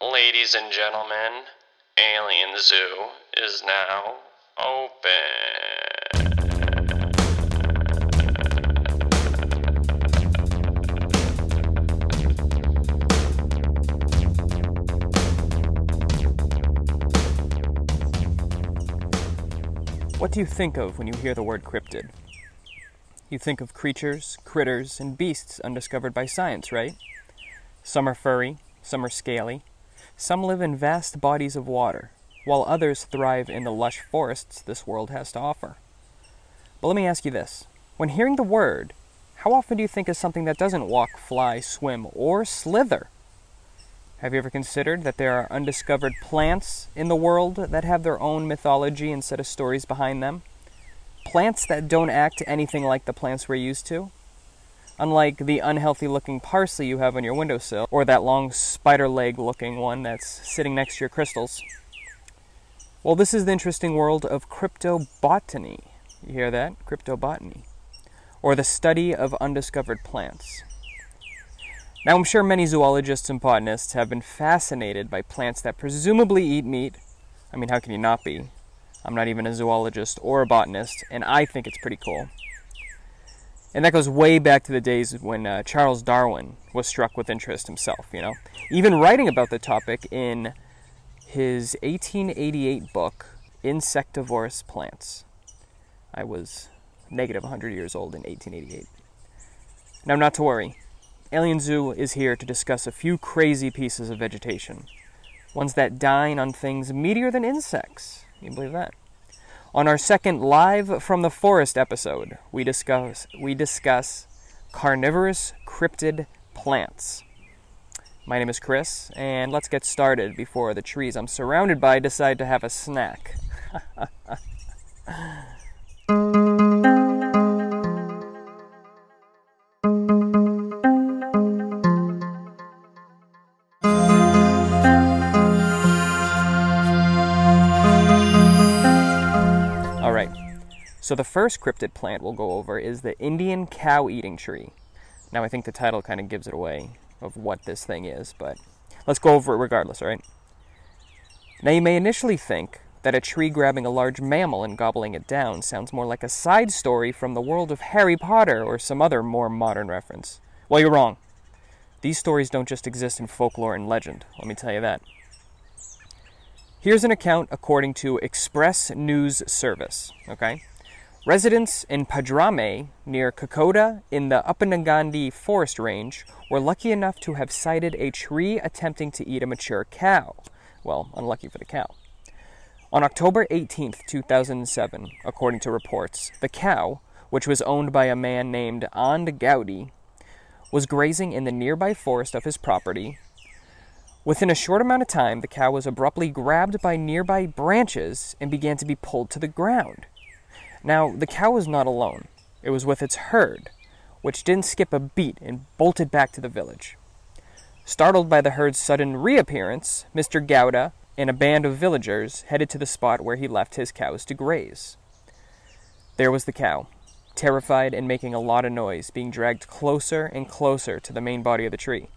Ladies and gentlemen, Alien Zoo is now open. What do you think of when you hear the word cryptid? You think of creatures, critters, and beasts undiscovered by science, right? Some are furry, some are scaly, some live in vast bodies of water, while others thrive in the lush forests this world has to offer. But let me ask you this when hearing the word, how often do you think of something that doesn't walk, fly, swim, or slither? Have you ever considered that there are undiscovered plants in the world that have their own mythology and set of stories behind them? Plants that don't act anything like the plants we're used to? Unlike the unhealthy looking parsley you have on your windowsill, or that long spider leg looking one that's sitting next to your crystals. Well, this is the interesting world of cryptobotany. You hear that? Cryptobotany. Or the study of undiscovered plants. Now, I'm sure many zoologists and botanists have been fascinated by plants that presumably eat meat. I mean, how can you not be? I'm not even a zoologist or a botanist, and I think it's pretty cool. And that goes way back to the days when uh, Charles Darwin was struck with interest himself, you know. Even writing about the topic in his 1888 book, Insectivorous Plants. I was negative 100 years old in 1888. Now, not to worry. Alien Zoo is here to discuss a few crazy pieces of vegetation. Ones that dine on things meatier than insects. You believe that? On our second live from the forest episode, we discuss we discuss carnivorous cryptid plants. My name is Chris, and let's get started before the trees I'm surrounded by decide to have a snack. So the first cryptid plant we'll go over is the Indian cow eating tree. Now I think the title kind of gives it away of what this thing is, but let's go over it regardless, all right? Now you may initially think that a tree grabbing a large mammal and gobbling it down sounds more like a side story from the world of Harry Potter or some other more modern reference. Well, you're wrong. These stories don't just exist in folklore and legend, let me tell you that. Here's an account according to Express News Service, okay? Residents in Padrame, near Kokkada in the Uppinangady Forest Range, were lucky enough to have sighted a tree attempting to eat a mature cow. Well, unlucky for the cow. On October 18, 2007, according to reports, the cow, which was owned by a man named And Gaudi, was grazing in the nearby forest of his property. Within a short amount of time, the cow was abruptly grabbed by nearby branches and began to be pulled to the ground. Now, the cow was not alone. It was with its herd, which didn't skip a beat and bolted back to the village. Startled by the herd's sudden reappearance, Mr. Gowda and a band of villagers headed to the spot where he left his cows to graze. There was the cow, terrified and making a lot of noise, being dragged closer and closer to the main body of the tree.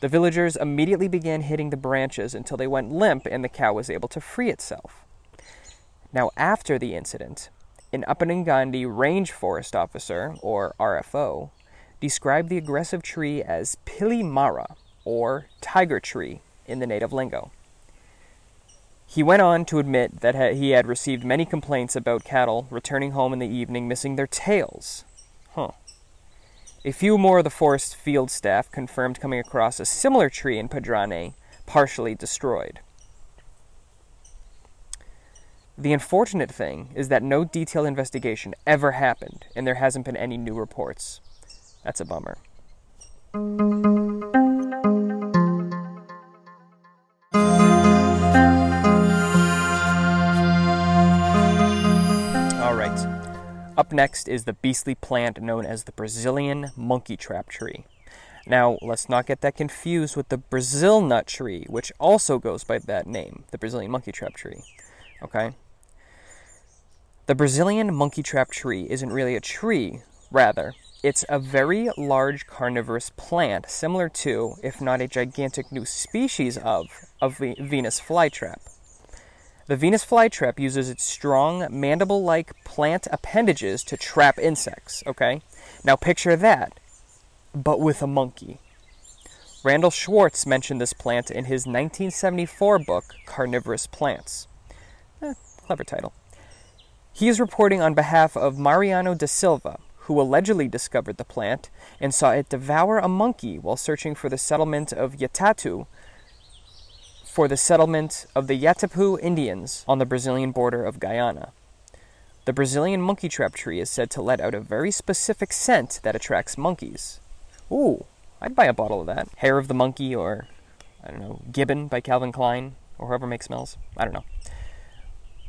The villagers immediately began hitting the branches until they went limp and the cow was able to free itself. Now, after the incident, an Uppinangady Range Forest Officer, or RFO, described the aggressive tree as Pili Mara, or tiger tree, in the native lingo. He went on to admit that he had received many complaints about cattle returning home in the evening missing their tails. Huh. A few more of the forest field staff confirmed coming across a similar tree in Padrame, partially destroyed. The unfortunate thing is that no detailed investigation ever happened, and there hasn't been any new reports. That's a bummer. All right. Up next is the beastly plant known as the Brazilian monkey trap tree. Now, let's not get that confused with the Brazil nut tree, which also goes by that name, the Brazilian monkey trap tree. Okay? The Brazilian monkey trap tree isn't really a tree, rather, It's a very large carnivorous plant, similar to, if not a gigantic new species of, of the Venus flytrap. The Venus flytrap uses its strong mandible like plant appendages to trap insects, okay? Now picture that, but with a monkey. Randall Schwartz mentioned this plant in his 1974 book, Carnivorous Plants. Eh, clever title. He is reporting on behalf of Mariano da Silva, who allegedly discovered the plant and saw it devour a monkey while searching for the settlement of Yatatu for the settlement of the Yatapu Indians on the Brazilian border of Guyana. The Brazilian monkey trap tree is said to let out a very specific scent that attracts monkeys. Ooh, I'd buy a bottle of that. Hair of the monkey or I don't know, Gibbon by Calvin Klein or whoever makes smells. I don't know.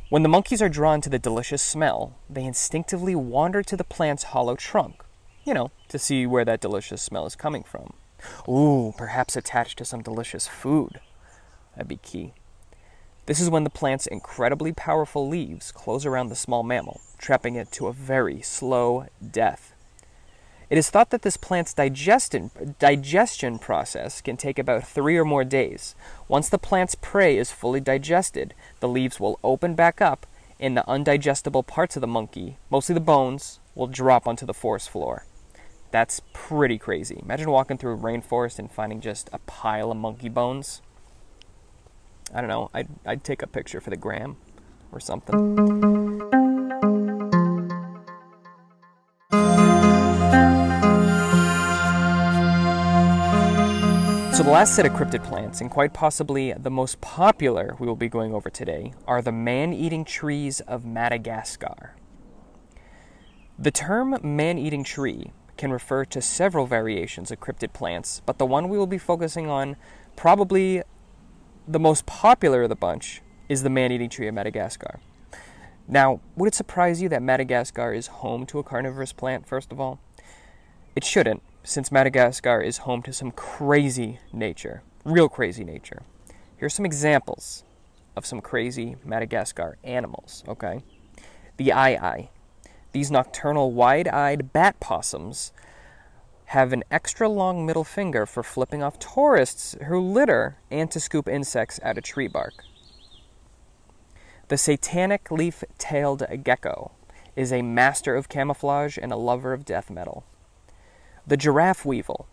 When the monkeys are drawn to the delicious smell, they instinctively wander to the plant's hollow trunk, you know, to see where that delicious smell is coming from. Ooh, perhaps attached to some delicious food. That'd be key. This is when the plant's incredibly powerful leaves close around the small mammal, trapping it to a very slow death. It is thought that this plant's digestion, process can take about three or more days. Once the plant's prey is fully digested, the leaves will open back up, and the undigestible parts of the monkey, mostly the bones, will drop onto the forest floor. That's pretty crazy. Imagine walking through a rainforest and finding just a pile of monkey bones. I don't know. I'd, I'd take a picture for the gram or something. The last set of cryptid plants, and quite possibly the most popular we will be going over today, are the man eating trees of Madagascar. The term man eating tree can refer to several variations of cryptid plants, but the one we will be focusing on, probably the most popular of the bunch, is the man eating tree of Madagascar. Now, would it surprise you that Madagascar is home to a carnivorous plant, first of all? It shouldn't, since Madagascar is home to some crazy nature, real crazy nature. Here's some examples of some crazy Madagascar animals, okay? The aye-aye. These nocturnal wide eyed bat possums have an extra long middle finger for flipping off tourists who litter and to scoop insects out of tree bark. The satanic leaf tailed gecko is a master of camouflage and a lover of death metal. The giraffe weevil.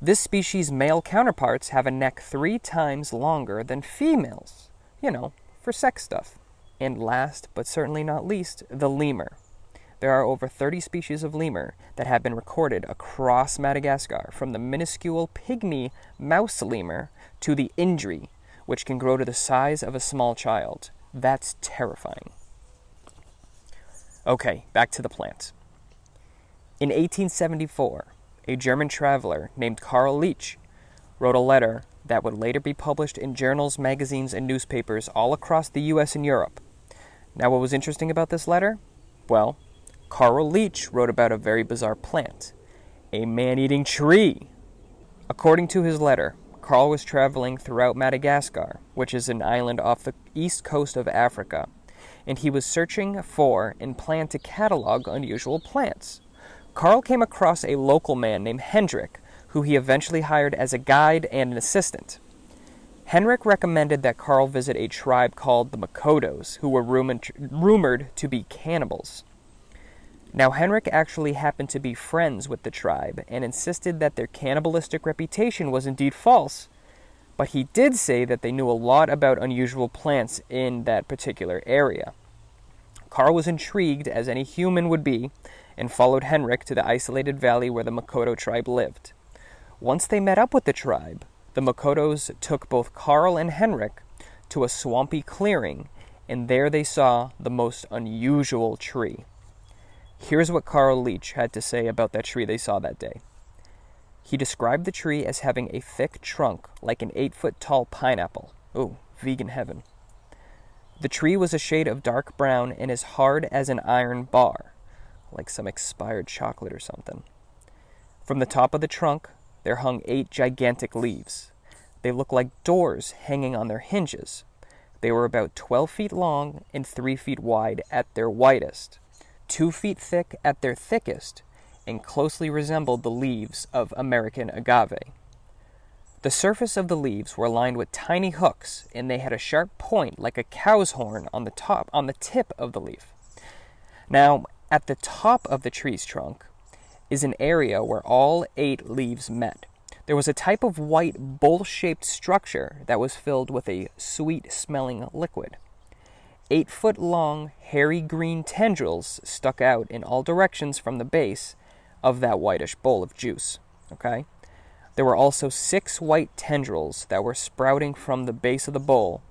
This species' male counterparts have a neck three times longer than females, you know, for sex stuff. And last, but certainly not least, the lemur. There are over 30 species of lemur that have been recorded across Madagascar, from the minuscule pygmy mouse lemur to the indri, which can grow to the size of a small child. That's terrifying. Okay, back to the plant. In 1874, a German traveler named Karl Leech wrote a letter that would later be published in journals, magazines, and newspapers all across the US and Europe. Now, what was interesting about this letter? Well, Karl Leech wrote about a very bizarre plant a man eating tree. According to his letter, Karl was traveling throughout Madagascar, which is an island off the east coast of Africa, and he was searching for and planned to catalog unusual plants. Karl came across a local man named Hendrik, who he eventually hired as a guide and an assistant. Henrik recommended that Carl visit a tribe called the Makotos, who were rumored, rumored to be cannibals. Now, Henrik actually happened to be friends with the tribe and insisted that their cannibalistic reputation was indeed false, but he did say that they knew a lot about unusual plants in that particular area. Carl was intrigued, as any human would be, and followed Henrik to the isolated valley where the Makoto tribe lived. Once they met up with the tribe, the Makotos took both Karl and Henrik to a swampy clearing, and there they saw the most unusual tree. Here's what Karl Leech had to say about that tree they saw that day. He described the tree as having a thick trunk like an eight foot tall pineapple. Oh, vegan heaven. The tree was a shade of dark brown and as hard as an iron bar, like some expired chocolate or something. From the top of the trunk, there hung eight gigantic leaves. They looked like doors hanging on their hinges. They were about 12 feet long and 3 feet wide at their widest two feet thick at their thickest, and closely resembled the leaves of American agave. The surface of the leaves were lined with tiny hooks, and they had a sharp point like a cow's horn on the top on the tip of the leaf. Now, at the top of the tree's trunk is an area where all eight leaves met. There was a type of white bowl shaped structure that was filled with a sweet smelling liquid. Eight foot long, hairy green tendrils stuck out in all directions from the base of that whitish bowl of juice. Okay? There were also six white tendrils that were sprouting from the base of the bowl,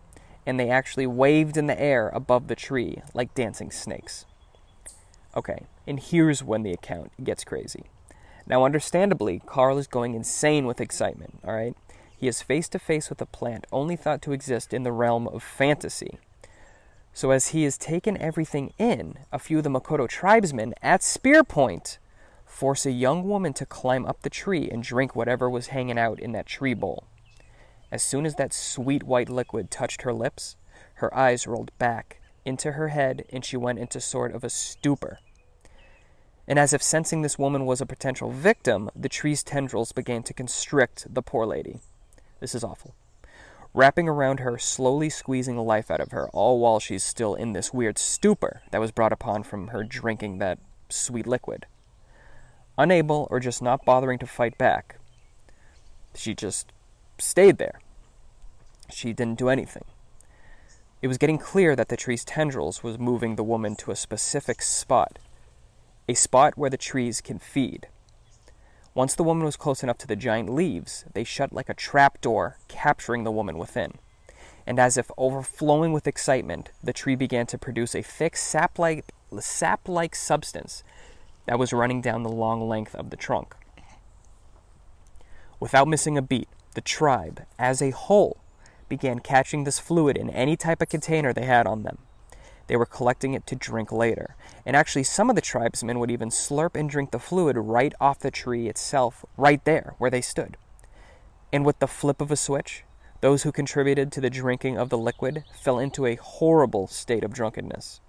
and they actually waved in the air above the tree like dancing snakes. Okay, and here's when the account gets crazy. Now, understandably, Carl is going insane with excitement, alright? He is face to face with a plant only thought to exist in the realm of fantasy. So, as he has taken everything in, a few of the Makoto tribesmen at spear point force a young woman to climb up the tree and drink whatever was hanging out in that tree bowl. As soon as that sweet white liquid touched her lips, her eyes rolled back into her head and she went into sort of a stupor. And as if sensing this woman was a potential victim, the tree's tendrils began to constrict the poor lady. This is awful. Wrapping around her, slowly squeezing life out of her, all while she's still in this weird stupor that was brought upon from her drinking that sweet liquid. Unable or just not bothering to fight back, she just stayed there. She didn't do anything. It was getting clear that the tree's tendrils was moving the woman to a specific spot a spot where the trees can feed. Once the woman was close enough to the giant leaves, they shut like a trap door, capturing the woman within. And as if overflowing with excitement, the tree began to produce a thick sap like sap like substance that was running down the long length of the trunk. Without missing a beat, the tribe, as a whole, began catching this fluid in any type of container they had on them. They were collecting it to drink later. And actually, some of the tribesmen would even slurp and drink the fluid right off the tree itself, right there where they stood. And with the flip of a switch, those who contributed to the drinking of the liquid fell into a horrible state of drunkenness.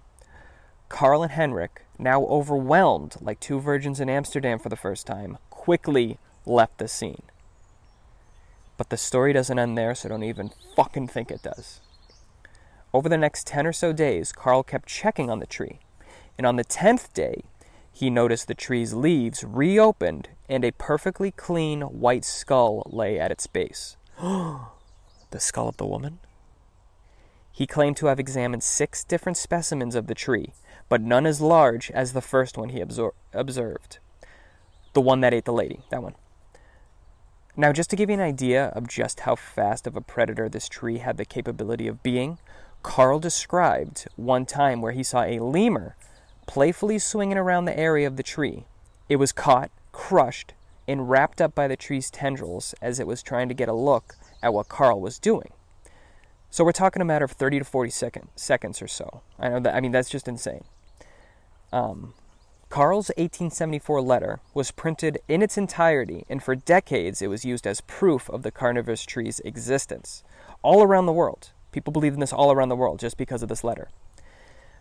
Carl and Henrik, now overwhelmed like two virgins in Amsterdam for the first time, quickly left the scene. But the story doesn't end there, so don't even fucking think it does. Over the next 10 or so days, Carl kept checking on the tree. And on the 10th day, he noticed the tree's leaves reopened and a perfectly clean white skull lay at its base. the skull of the woman? He claimed to have examined six different specimens of the tree, but none as large as the first one he absor- observed. The one that ate the lady, that one. Now, just to give you an idea of just how fast of a predator this tree had the capability of being, Carl described one time where he saw a lemur playfully swinging around the area of the tree. It was caught, crushed, and wrapped up by the tree's tendrils as it was trying to get a look at what Carl was doing. So we're talking a matter of 30 to 40 second, seconds or so. I know that, I mean, that's just insane. Um, Carl's 1874 letter was printed in its entirety, and for decades it was used as proof of the carnivorous tree's existence all around the world. People believe in this all around the world just because of this letter.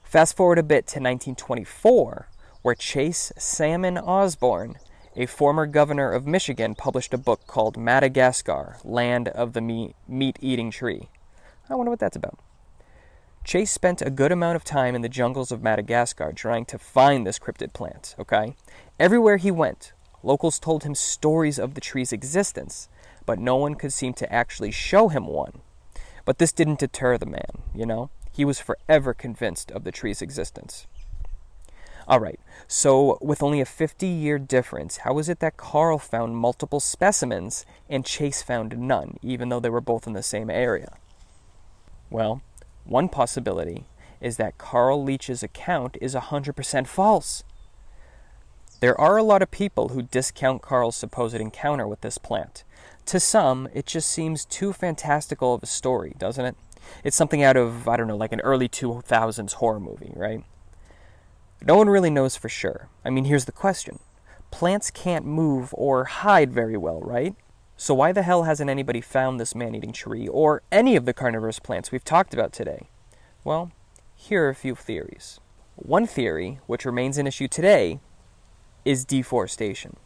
Fast forward a bit to 1924, where Chase Salmon Osborn, a former governor of Michigan, published a book called Madagascar Land of the Meat Eating Tree. I wonder what that's about. Chase spent a good amount of time in the jungles of Madagascar trying to find this cryptid plant, okay? Everywhere he went, locals told him stories of the tree's existence, but no one could seem to actually show him one. But this didn't deter the man, you know? He was forever convinced of the tree's existence. All right, so with only a 50 year difference, how is it that Carl found multiple specimens and Chase found none, even though they were both in the same area? Well, one possibility is that Carl Leach's account is 100% false. There are a lot of people who discount Carl's supposed encounter with this plant, to some, it just seems too fantastical of a story, doesn't it? It's something out of, I don't know, like an early 2000s horror movie, right? No one really knows for sure. I mean, here's the question plants can't move or hide very well, right? So, why the hell hasn't anybody found this man eating tree or any of the carnivorous plants we've talked about today? Well, here are a few theories. One theory, which remains an issue today, is deforestation.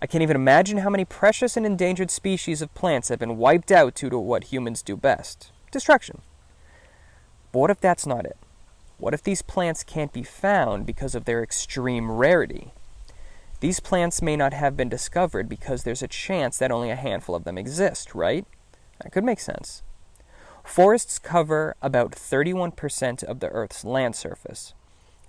I can't even imagine how many precious and endangered species of plants have been wiped out due to what humans do best destruction. But what if that's not it? What if these plants can't be found because of their extreme rarity? These plants may not have been discovered because there's a chance that only a handful of them exist, right? That could make sense. Forests cover about 31% of the Earth's land surface.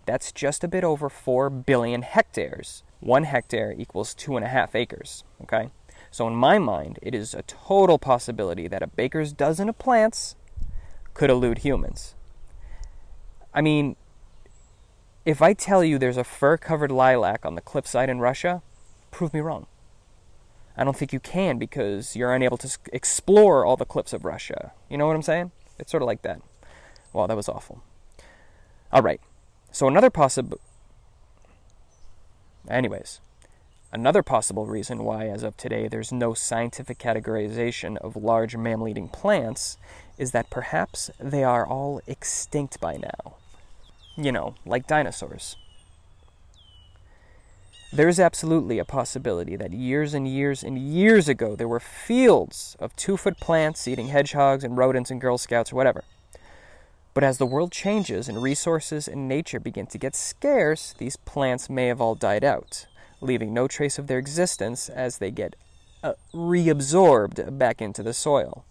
That's just a bit over 4 billion hectares. One hectare equals two and a half acres, okay? So, in my mind, it is a total possibility that a baker's dozen of plants could elude humans. I mean, if I tell you there's a fur covered lilac on the cliffside in Russia, prove me wrong. I don't think you can because you're unable to explore all the cliffs of Russia. You know what I'm saying? It's sort of like that. Wow, that was awful. All right. So another possible Anyways, another possible reason why as of today there's no scientific categorization of large mammal-eating plants is that perhaps they are all extinct by now. You know, like dinosaurs. There's absolutely a possibility that years and years and years ago there were fields of two foot plants eating hedgehogs and rodents and Girl Scouts or whatever. But as the world changes and resources and nature begin to get scarce, these plants may have all died out, leaving no trace of their existence as they get uh, reabsorbed back into the soil.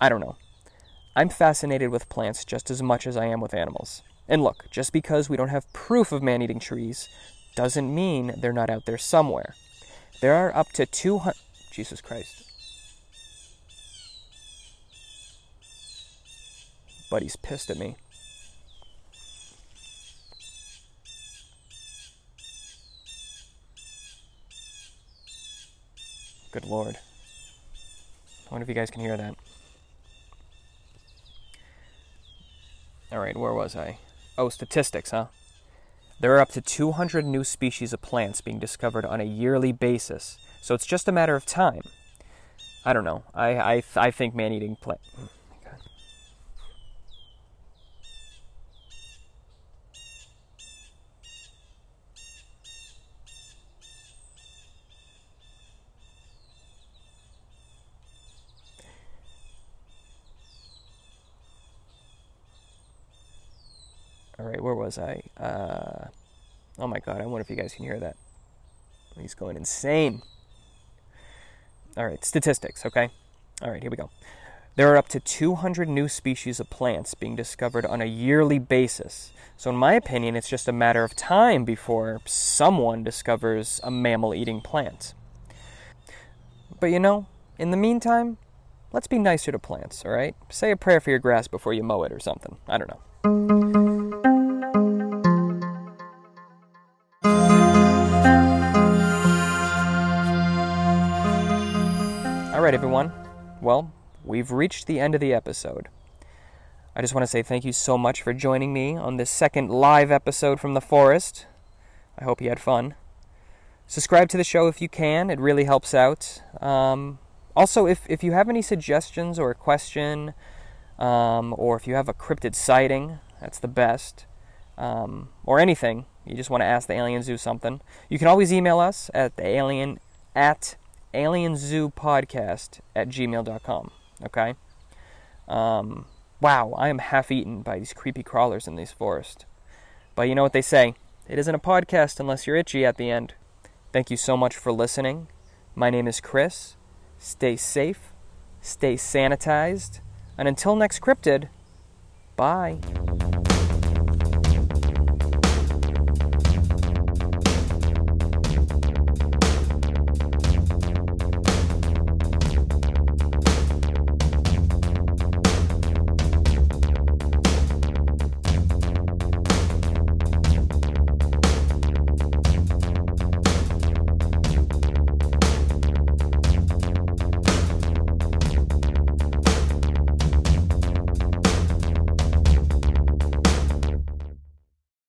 I don't know. I'm fascinated with plants just as much as I am with animals. And look, just because we don't have proof of man eating trees doesn't mean they're not out there somewhere. There are up to 200. Jesus Christ. Buddy's pissed at me. Good lord. I wonder if you guys can hear that. Alright, where was I? Oh, statistics, huh? There are up to 200 new species of plants being discovered on a yearly basis, so it's just a matter of time. I don't know. I, I, I think man eating plant. Hmm. All right, where was I? Uh, oh my god, I wonder if you guys can hear that. He's going insane. All right, statistics, okay? All right, here we go. There are up to 200 new species of plants being discovered on a yearly basis. So, in my opinion, it's just a matter of time before someone discovers a mammal eating plant. But you know, in the meantime, let's be nicer to plants, all right? Say a prayer for your grass before you mow it or something. I don't know. Right, everyone. Well, we've reached the end of the episode. I just want to say thank you so much for joining me on this second live episode from the forest. I hope you had fun. Subscribe to the show if you can, it really helps out. Um, also, if, if you have any suggestions or a question, um, or if you have a cryptid sighting, that's the best, um, or anything, you just want to ask the Alien Zoo something, you can always email us at the alien at alienzoopodcast at gmail.com. Okay? Um, wow, I am half eaten by these creepy crawlers in this forest. But you know what they say it isn't a podcast unless you're itchy at the end. Thank you so much for listening. My name is Chris. Stay safe, stay sanitized, and until next cryptid, bye.